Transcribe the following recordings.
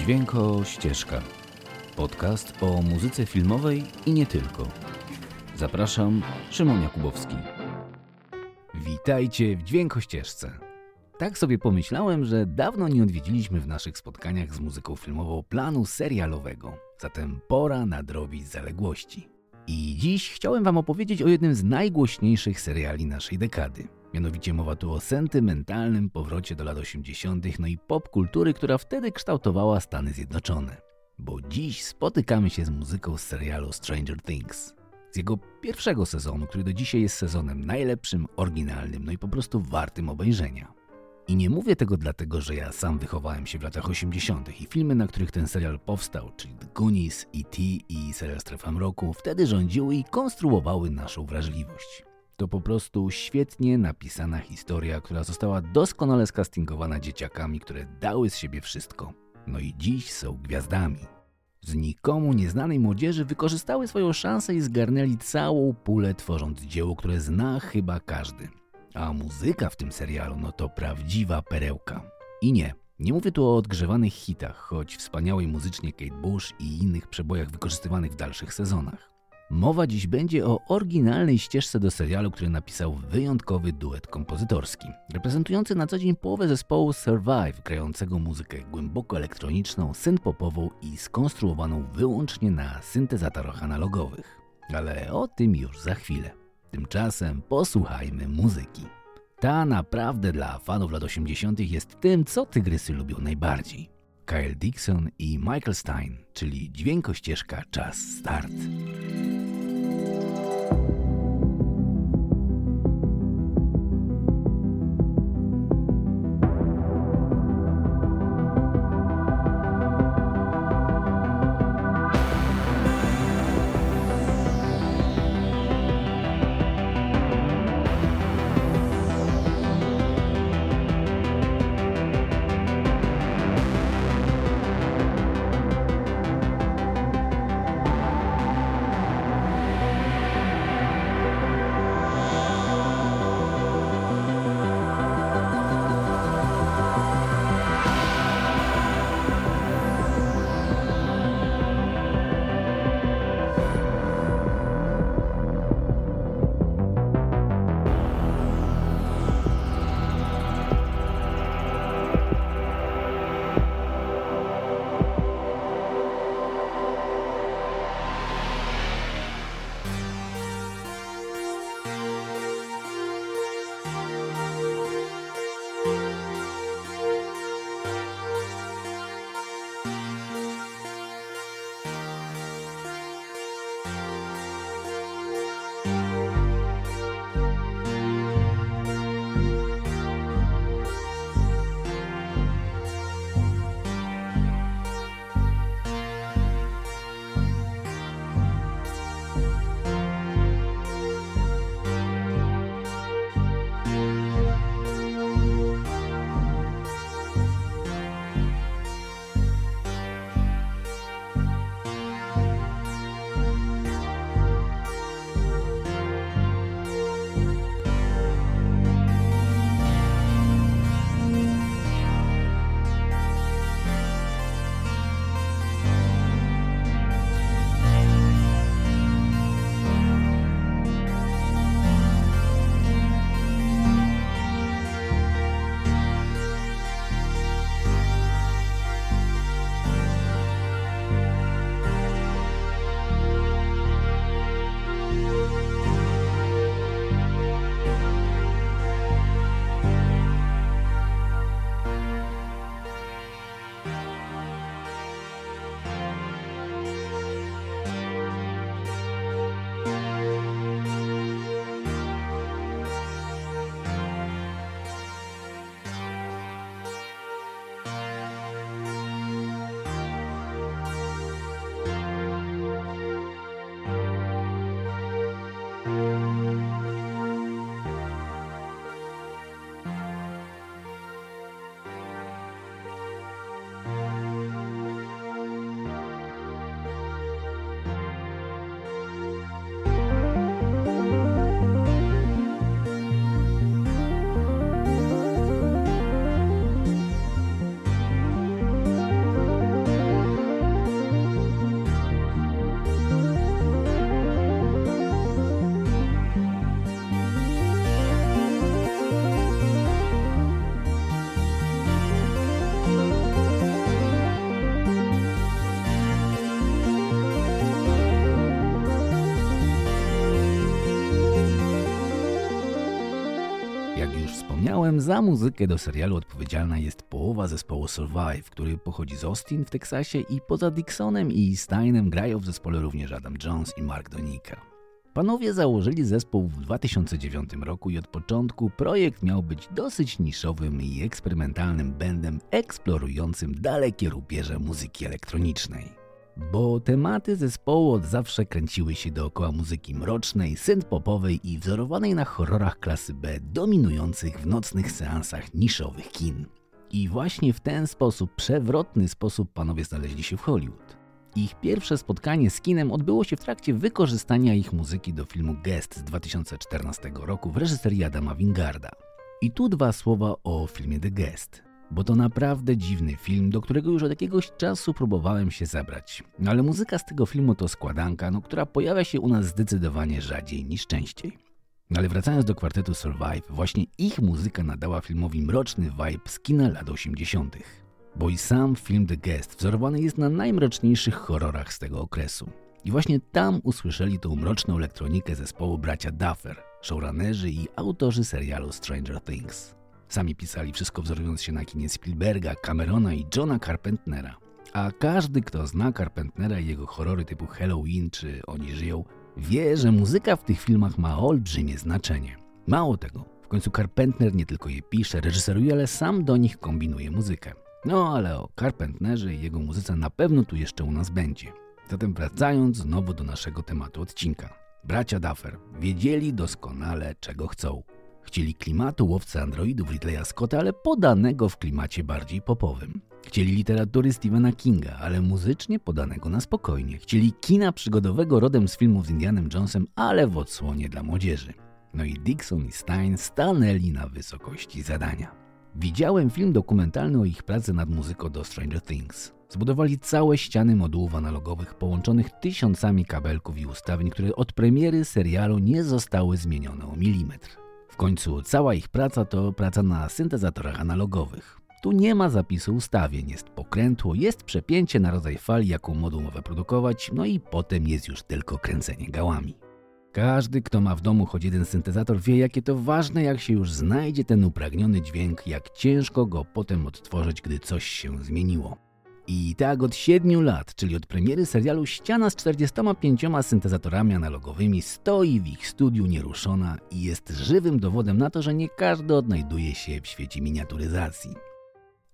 Dźwięko Ścieżka. Podcast o muzyce filmowej i nie tylko. Zapraszam, Szymon Jakubowski. Witajcie w Dźwięko Ścieżce. Tak sobie pomyślałem, że dawno nie odwiedziliśmy w naszych spotkaniach z muzyką filmową planu serialowego. Zatem pora nadrobić zaległości. I dziś chciałem Wam opowiedzieć o jednym z najgłośniejszych seriali naszej dekady. Mianowicie mowa tu o sentymentalnym powrocie do lat 80., no i popkultury, która wtedy kształtowała Stany Zjednoczone. Bo dziś spotykamy się z muzyką z serialu Stranger Things. Z jego pierwszego sezonu, który do dzisiaj jest sezonem najlepszym, oryginalnym, no i po prostu wartym obejrzenia. I nie mówię tego dlatego, że ja sam wychowałem się w latach 80. i filmy, na których ten serial powstał, czyli The Goonies, E.T. i serial Strefa Mroku, wtedy rządziły i konstruowały naszą wrażliwość. To po prostu świetnie napisana historia, która została doskonale skastingowana dzieciakami, które dały z siebie wszystko. No i dziś są gwiazdami. Z nikomu nieznanej młodzieży wykorzystały swoją szansę i zgarnęli całą pulę, tworząc dzieło, które zna chyba każdy. A muzyka w tym serialu no to prawdziwa perełka. I nie, nie mówię tu o odgrzewanych hitach, choć wspaniałej muzycznie Kate Bush i innych przebojach wykorzystywanych w dalszych sezonach. Mowa dziś będzie o oryginalnej ścieżce do serialu, który napisał wyjątkowy duet kompozytorski, reprezentujący na co dzień połowę zespołu Survive, grającego muzykę głęboko elektroniczną, synpopową i skonstruowaną wyłącznie na syntezatorach analogowych. Ale o tym już za chwilę. Tymczasem posłuchajmy muzyki. Ta naprawdę dla fanów lat 80. jest tym, co tygrysy lubią najbardziej. Kyle Dixon i Michael Stein, czyli dźwiękościeżka Czas Start. Za muzykę do serialu odpowiedzialna jest połowa zespołu Survive, który pochodzi z Austin w Teksasie i poza Dixonem i Steinem grają w zespole również Adam Jones i Mark Donika. Panowie założyli zespół w 2009 roku i od początku projekt miał być dosyć niszowym i eksperymentalnym bandem eksplorującym dalekie rubieże muzyki elektronicznej. Bo tematy zespołu od zawsze kręciły się dookoła muzyki mrocznej, synth-popowej i wzorowanej na horrorach klasy B dominujących w nocnych seansach niszowych kin. I właśnie w ten sposób, przewrotny sposób panowie znaleźli się w Hollywood. Ich pierwsze spotkanie z kinem odbyło się w trakcie wykorzystania ich muzyki do filmu Guest z 2014 roku w reżyserii Adama Wingarda. I tu dwa słowa o filmie The Guest, bo to naprawdę dziwny film, do którego już od jakiegoś czasu próbowałem się zabrać. No ale muzyka z tego filmu to składanka, no, która pojawia się u nas zdecydowanie rzadziej niż częściej. No ale wracając do kwartetu Survive, właśnie ich muzyka nadała filmowi mroczny vibe z kina lat 80 bo i sam film The Guest wzorowany jest na najmroczniejszych horrorach z tego okresu. I właśnie tam usłyszeli tą mroczną elektronikę zespołu bracia Duffer, showrunnerzy i autorzy serialu Stranger Things. Sami pisali wszystko wzorując się na kinie Spielberga, Camerona i Johna Carpentera. A każdy, kto zna Carpentera i jego horrory typu Halloween czy Oni żyją, wie, że muzyka w tych filmach ma olbrzymie znaczenie. Mało tego, w końcu Carpenter nie tylko je pisze, reżyseruje, ale sam do nich kombinuje muzykę. No ale o Carpenterze i jego muzyce na pewno tu jeszcze u nas będzie. Zatem wracając znowu do naszego tematu odcinka. Bracia Duffer wiedzieli doskonale czego chcą. Chcieli klimatu łowcy androidów Ridleya Scotta, ale podanego w klimacie bardziej popowym. Chcieli literatury Stephena Kinga, ale muzycznie podanego na spokojnie. Chcieli kina przygodowego rodem z filmów z Indianem Jonesem, ale w odsłonie dla młodzieży. No i Dixon i Stein stanęli na wysokości zadania. Widziałem film dokumentalny o ich pracy nad muzyką do Stranger Things. Zbudowali całe ściany modułów analogowych połączonych tysiącami kabelków i ustawień, które od premiery serialu nie zostały zmienione o milimetr. Końcu cała ich praca to praca na syntezatorach analogowych. Tu nie ma zapisu ustawień, jest pokrętło, jest przepięcie na rodzaj fali, jaką moduł ma wyprodukować, no i potem jest już tylko kręcenie gałami. Każdy, kto ma w domu choć jeden syntezator, wie, jakie to ważne, jak się już znajdzie ten upragniony dźwięk, jak ciężko go potem odtworzyć, gdy coś się zmieniło. I tak od 7 lat, czyli od premiery serialu, ściana z 45 syntezatorami analogowymi stoi w ich studiu nieruszona i jest żywym dowodem na to, że nie każdy odnajduje się w świecie miniaturyzacji.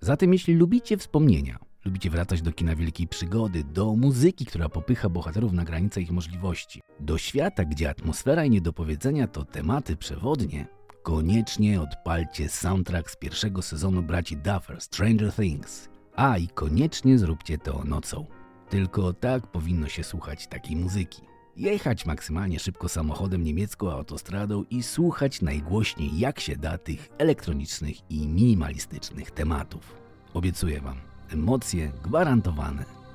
Zatem jeśli lubicie wspomnienia, Lubicie wracać do kina wielkiej przygody, do muzyki, która popycha bohaterów na granicę ich możliwości, do świata, gdzie atmosfera i niedopowiedzenia to tematy przewodnie. Koniecznie odpalcie soundtrack z pierwszego sezonu braci Duffer Stranger Things. A i koniecznie zróbcie to nocą. Tylko tak powinno się słuchać takiej muzyki. Jechać maksymalnie szybko samochodem niemiecką autostradą i słuchać najgłośniej jak się da tych elektronicznych i minimalistycznych tematów. Obiecuję Wam, emocje gwarantowane.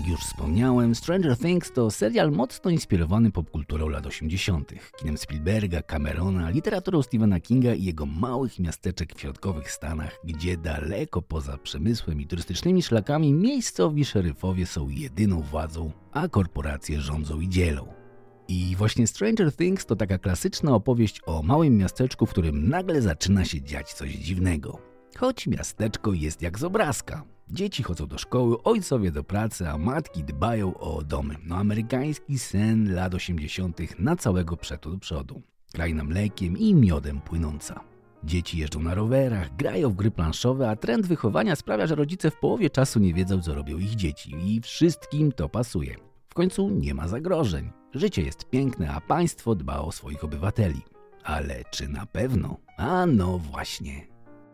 Jak już wspomniałem, Stranger Things to serial mocno inspirowany popkulturą lat 80., kinem Spielberga, Camerona, literaturą Stephena Kinga i jego małych miasteczek w środkowych Stanach, gdzie daleko poza przemysłem i turystycznymi szlakami miejscowi szeryfowie są jedyną władzą, a korporacje rządzą i dzielą. I właśnie Stranger Things to taka klasyczna opowieść o małym miasteczku, w którym nagle zaczyna się dziać coś dziwnego. Choć miasteczko jest jak z obrazka. Dzieci chodzą do szkoły, ojcowie do pracy, a matki dbają o domy. No amerykański sen lat 80. na całego przetu do przodu. Kraina mlekiem i miodem płynąca. Dzieci jeżdżą na rowerach, grają w gry planszowe, a trend wychowania sprawia, że rodzice w połowie czasu nie wiedzą, co robią ich dzieci i wszystkim to pasuje. W końcu nie ma zagrożeń. Życie jest piękne, a państwo dba o swoich obywateli. Ale czy na pewno? A no właśnie.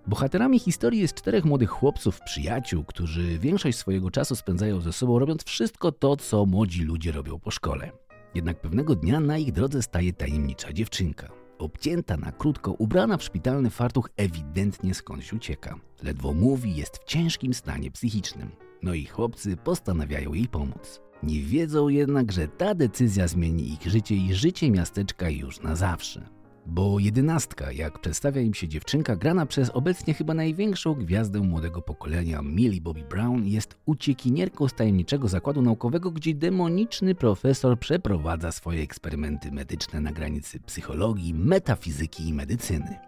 Bohaterami historii jest czterech młodych chłopców, przyjaciół, którzy większość swojego czasu spędzają ze sobą, robiąc wszystko to, co młodzi ludzie robią po szkole. Jednak pewnego dnia na ich drodze staje tajemnicza dziewczynka. Obcięta na krótko, ubrana w szpitalny fartuch, ewidentnie skądś ucieka. Ledwo mówi, jest w ciężkim stanie psychicznym. No i chłopcy postanawiają jej pomóc. Nie wiedzą jednak, że ta decyzja zmieni ich życie i życie miasteczka już na zawsze. Bo jedenastka, jak przedstawia im się dziewczynka, grana przez obecnie chyba największą gwiazdę młodego pokolenia Millie Bobby Brown, jest uciekinierką z tajemniczego zakładu naukowego, gdzie demoniczny profesor przeprowadza swoje eksperymenty medyczne na granicy psychologii, metafizyki i medycyny.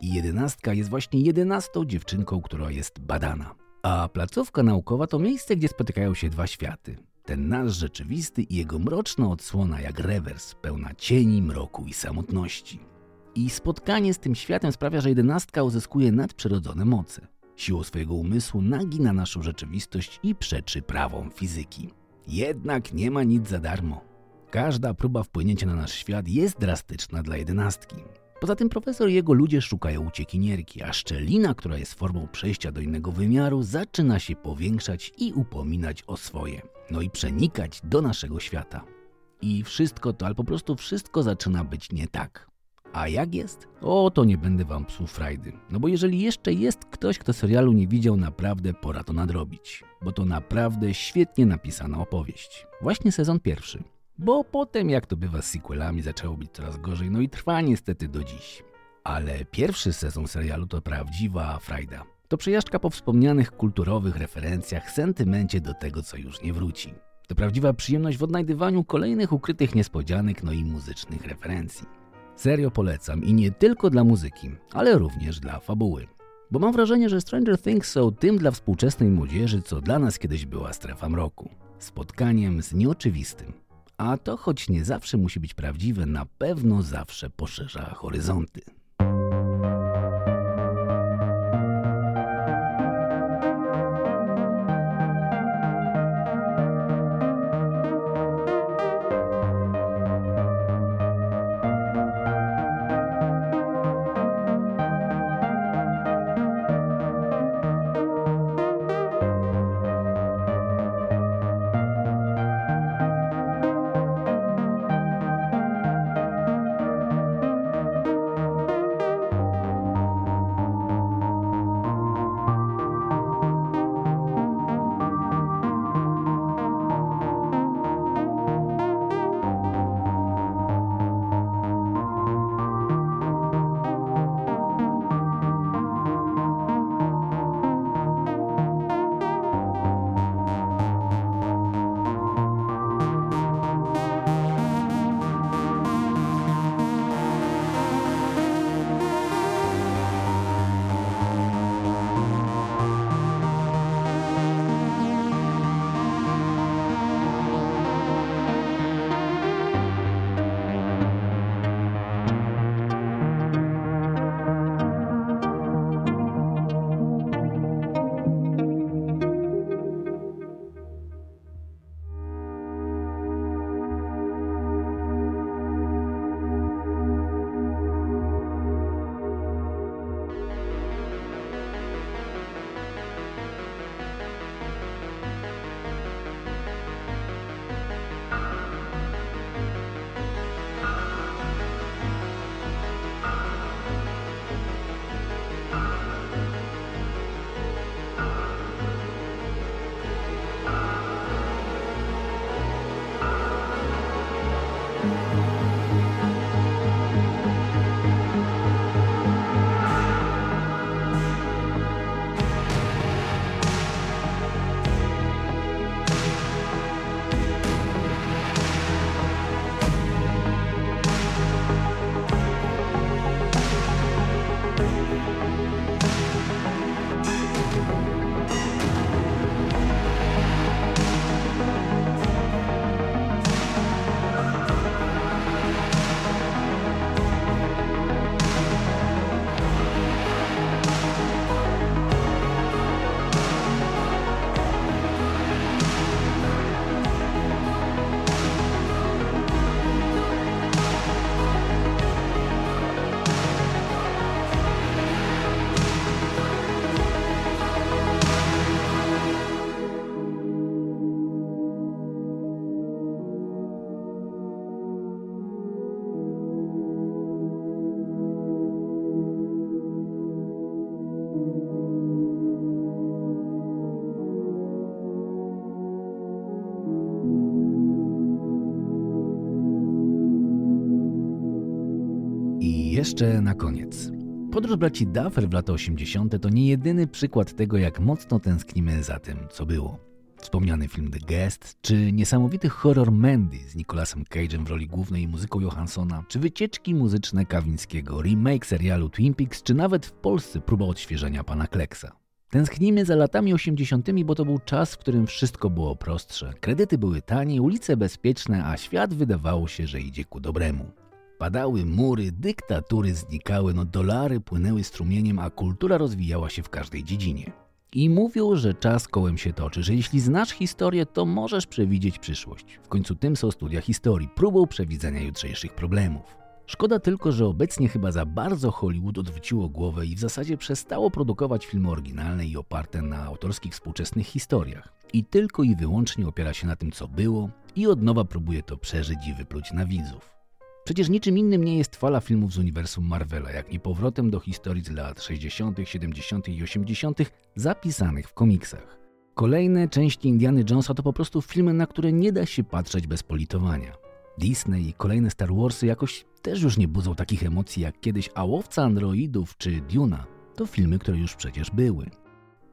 I jedenastka jest właśnie jedenastą dziewczynką, która jest badana. A placówka naukowa to miejsce, gdzie spotykają się dwa światy. Ten nasz rzeczywisty i jego mroczna odsłona jak rewers, pełna cieni, mroku i samotności. I spotkanie z tym światem sprawia, że jedenastka uzyskuje nadprzyrodzone moce. Siłą swojego umysłu nagina naszą rzeczywistość i przeczy prawom fizyki. Jednak nie ma nic za darmo. Każda próba wpłynięcia na nasz świat jest drastyczna dla jedenastki. Poza tym profesor i jego ludzie szukają uciekinierki, a szczelina, która jest formą przejścia do innego wymiaru, zaczyna się powiększać i upominać o swoje, no i przenikać do naszego świata. I wszystko to, ale po prostu wszystko zaczyna być nie tak. A jak jest? O, to nie będę wam psuł frajdy. No bo jeżeli jeszcze jest ktoś, kto serialu nie widział, naprawdę pora to nadrobić. Bo to naprawdę świetnie napisana opowieść. Właśnie sezon pierwszy. Bo potem, jak to bywa z sequelami, zaczęło być coraz gorzej, no i trwa niestety do dziś. Ale pierwszy sezon serialu to prawdziwa frajda. To przejażdżka po wspomnianych kulturowych referencjach, sentymencie do tego, co już nie wróci. To prawdziwa przyjemność w odnajdywaniu kolejnych ukrytych niespodzianek, no i muzycznych referencji. Serio polecam i nie tylko dla muzyki, ale również dla fabuły. Bo mam wrażenie, że Stranger Things są tym dla współczesnej młodzieży, co dla nas kiedyś była strefa mroku. Spotkaniem z nieoczywistym. A to, choć nie zawsze musi być prawdziwe, na pewno zawsze poszerza horyzonty. Jeszcze na koniec. Podróż braci Duffer w lata 80. to nie jedyny przykład tego, jak mocno tęsknimy za tym, co było. Wspomniany film The Guest, czy niesamowity horror Mandy z Nicolasem Cage'em w roli głównej i muzyką Johanssona, czy wycieczki muzyczne Kawińskiego, remake serialu Twin Peaks, czy nawet w Polsce próba odświeżenia pana Kleksa. Tęsknimy za latami 80., bo to był czas, w którym wszystko było prostsze. Kredyty były tanie, ulice bezpieczne, a świat wydawało się, że idzie ku dobremu. Padały mury, dyktatury znikały, no dolary płynęły strumieniem, a kultura rozwijała się w każdej dziedzinie. I mówią, że czas kołem się toczy, że jeśli znasz historię, to możesz przewidzieć przyszłość. W końcu tym są studia historii, próbą przewidzenia jutrzejszych problemów. Szkoda tylko, że obecnie chyba za bardzo Hollywood odwróciło głowę i w zasadzie przestało produkować filmy oryginalne i oparte na autorskich współczesnych historiach. I tylko i wyłącznie opiera się na tym, co było i od nowa próbuje to przeżyć i wypluć na widzów. Przecież niczym innym nie jest fala filmów z uniwersum Marvela, jak i powrotem do historii z lat 60., 70. i 80. zapisanych w komiksach. Kolejne części Indiany Jonesa to po prostu filmy, na które nie da się patrzeć bez politowania. Disney i kolejne Star Warsy jakoś też już nie budzą takich emocji jak kiedyś, a Łowca Androidów czy Duna to filmy, które już przecież były.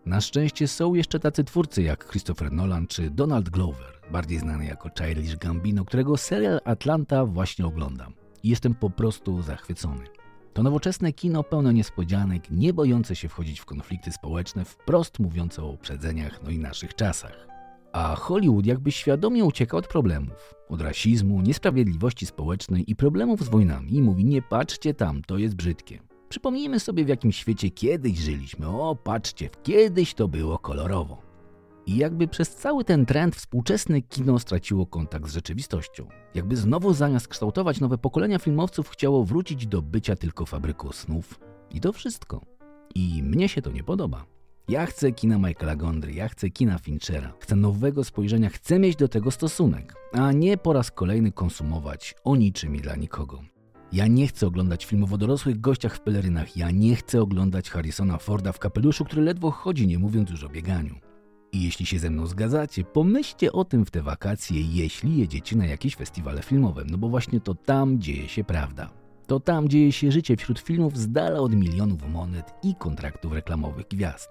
Na szczęście są jeszcze tacy twórcy jak Christopher Nolan czy Donald Glover, bardziej znany jako Childish Gambino, którego serial Atlanta właśnie oglądam. I jestem po prostu zachwycony. To nowoczesne kino pełne niespodzianek, nie bojące się wchodzić w konflikty społeczne, wprost mówiące o uprzedzeniach, no i naszych czasach. A Hollywood jakby świadomie ucieka od problemów, od rasizmu, niesprawiedliwości społecznej i problemów z wojnami i mówi nie patrzcie tam, to jest brzydkie. Przypomnijmy sobie w jakim świecie kiedyś żyliśmy. O, patrzcie, kiedyś to było kolorowo. I jakby przez cały ten trend współczesne kino straciło kontakt z rzeczywistością. Jakby znowu zamiast kształtować nowe pokolenia filmowców chciało wrócić do bycia tylko fabryką snów. I to wszystko. I mnie się to nie podoba. Ja chcę kina Michaela Gondry, ja chcę kina Finchera, chcę nowego spojrzenia, chcę mieć do tego stosunek, a nie po raz kolejny konsumować o niczym i dla nikogo. Ja nie chcę oglądać filmów o dorosłych gościach w pelerynach, ja nie chcę oglądać Harrisona Forda w kapeluszu, który ledwo chodzi, nie mówiąc już o bieganiu. I jeśli się ze mną zgadzacie, pomyślcie o tym w te wakacje, jeśli jedziecie na jakieś festiwale filmowe, no bo właśnie to tam dzieje się prawda. To tam dzieje się życie wśród filmów z dala od milionów monet i kontraktów reklamowych gwiazd.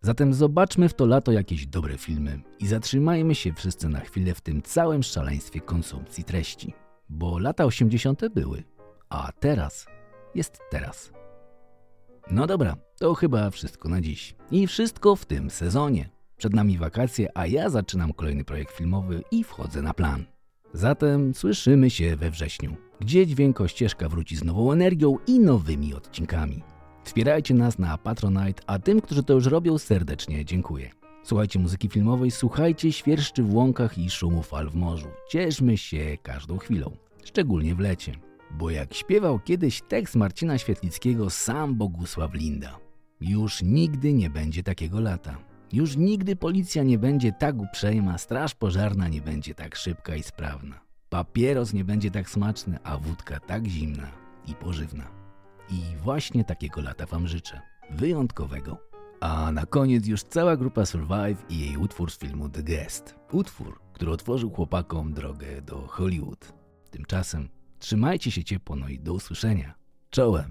Zatem zobaczmy w to lato jakieś dobre filmy i zatrzymajmy się wszyscy na chwilę w tym całym szaleństwie konsumpcji treści. Bo lata 80. były, a teraz jest teraz. No dobra, to chyba wszystko na dziś. I wszystko w tym sezonie. Przed nami wakacje, a ja zaczynam kolejny projekt filmowy i wchodzę na plan. Zatem słyszymy się we wrześniu, gdzie dźwięko ścieżka wróci z nową energią i nowymi odcinkami. Wspierajcie nas na Patronite, a tym, którzy to już robią, serdecznie dziękuję. Słuchajcie muzyki filmowej, słuchajcie świerszczy w łąkach i szumu fal w morzu. Cieszmy się każdą chwilą, szczególnie w lecie. Bo jak śpiewał kiedyś tekst Marcina Świetlickiego sam Bogusław Linda. Już nigdy nie będzie takiego lata. Już nigdy policja nie będzie tak uprzejma, straż pożarna nie będzie tak szybka i sprawna. Papieros nie będzie tak smaczny, a wódka tak zimna i pożywna. I właśnie takiego lata Wam życzę. Wyjątkowego. A na koniec już cała grupa Survive i jej utwór z filmu The Guest. Utwór, który otworzył chłopakom drogę do Hollywood. Tymczasem trzymajcie się ciepło, no i do usłyszenia. Czołem!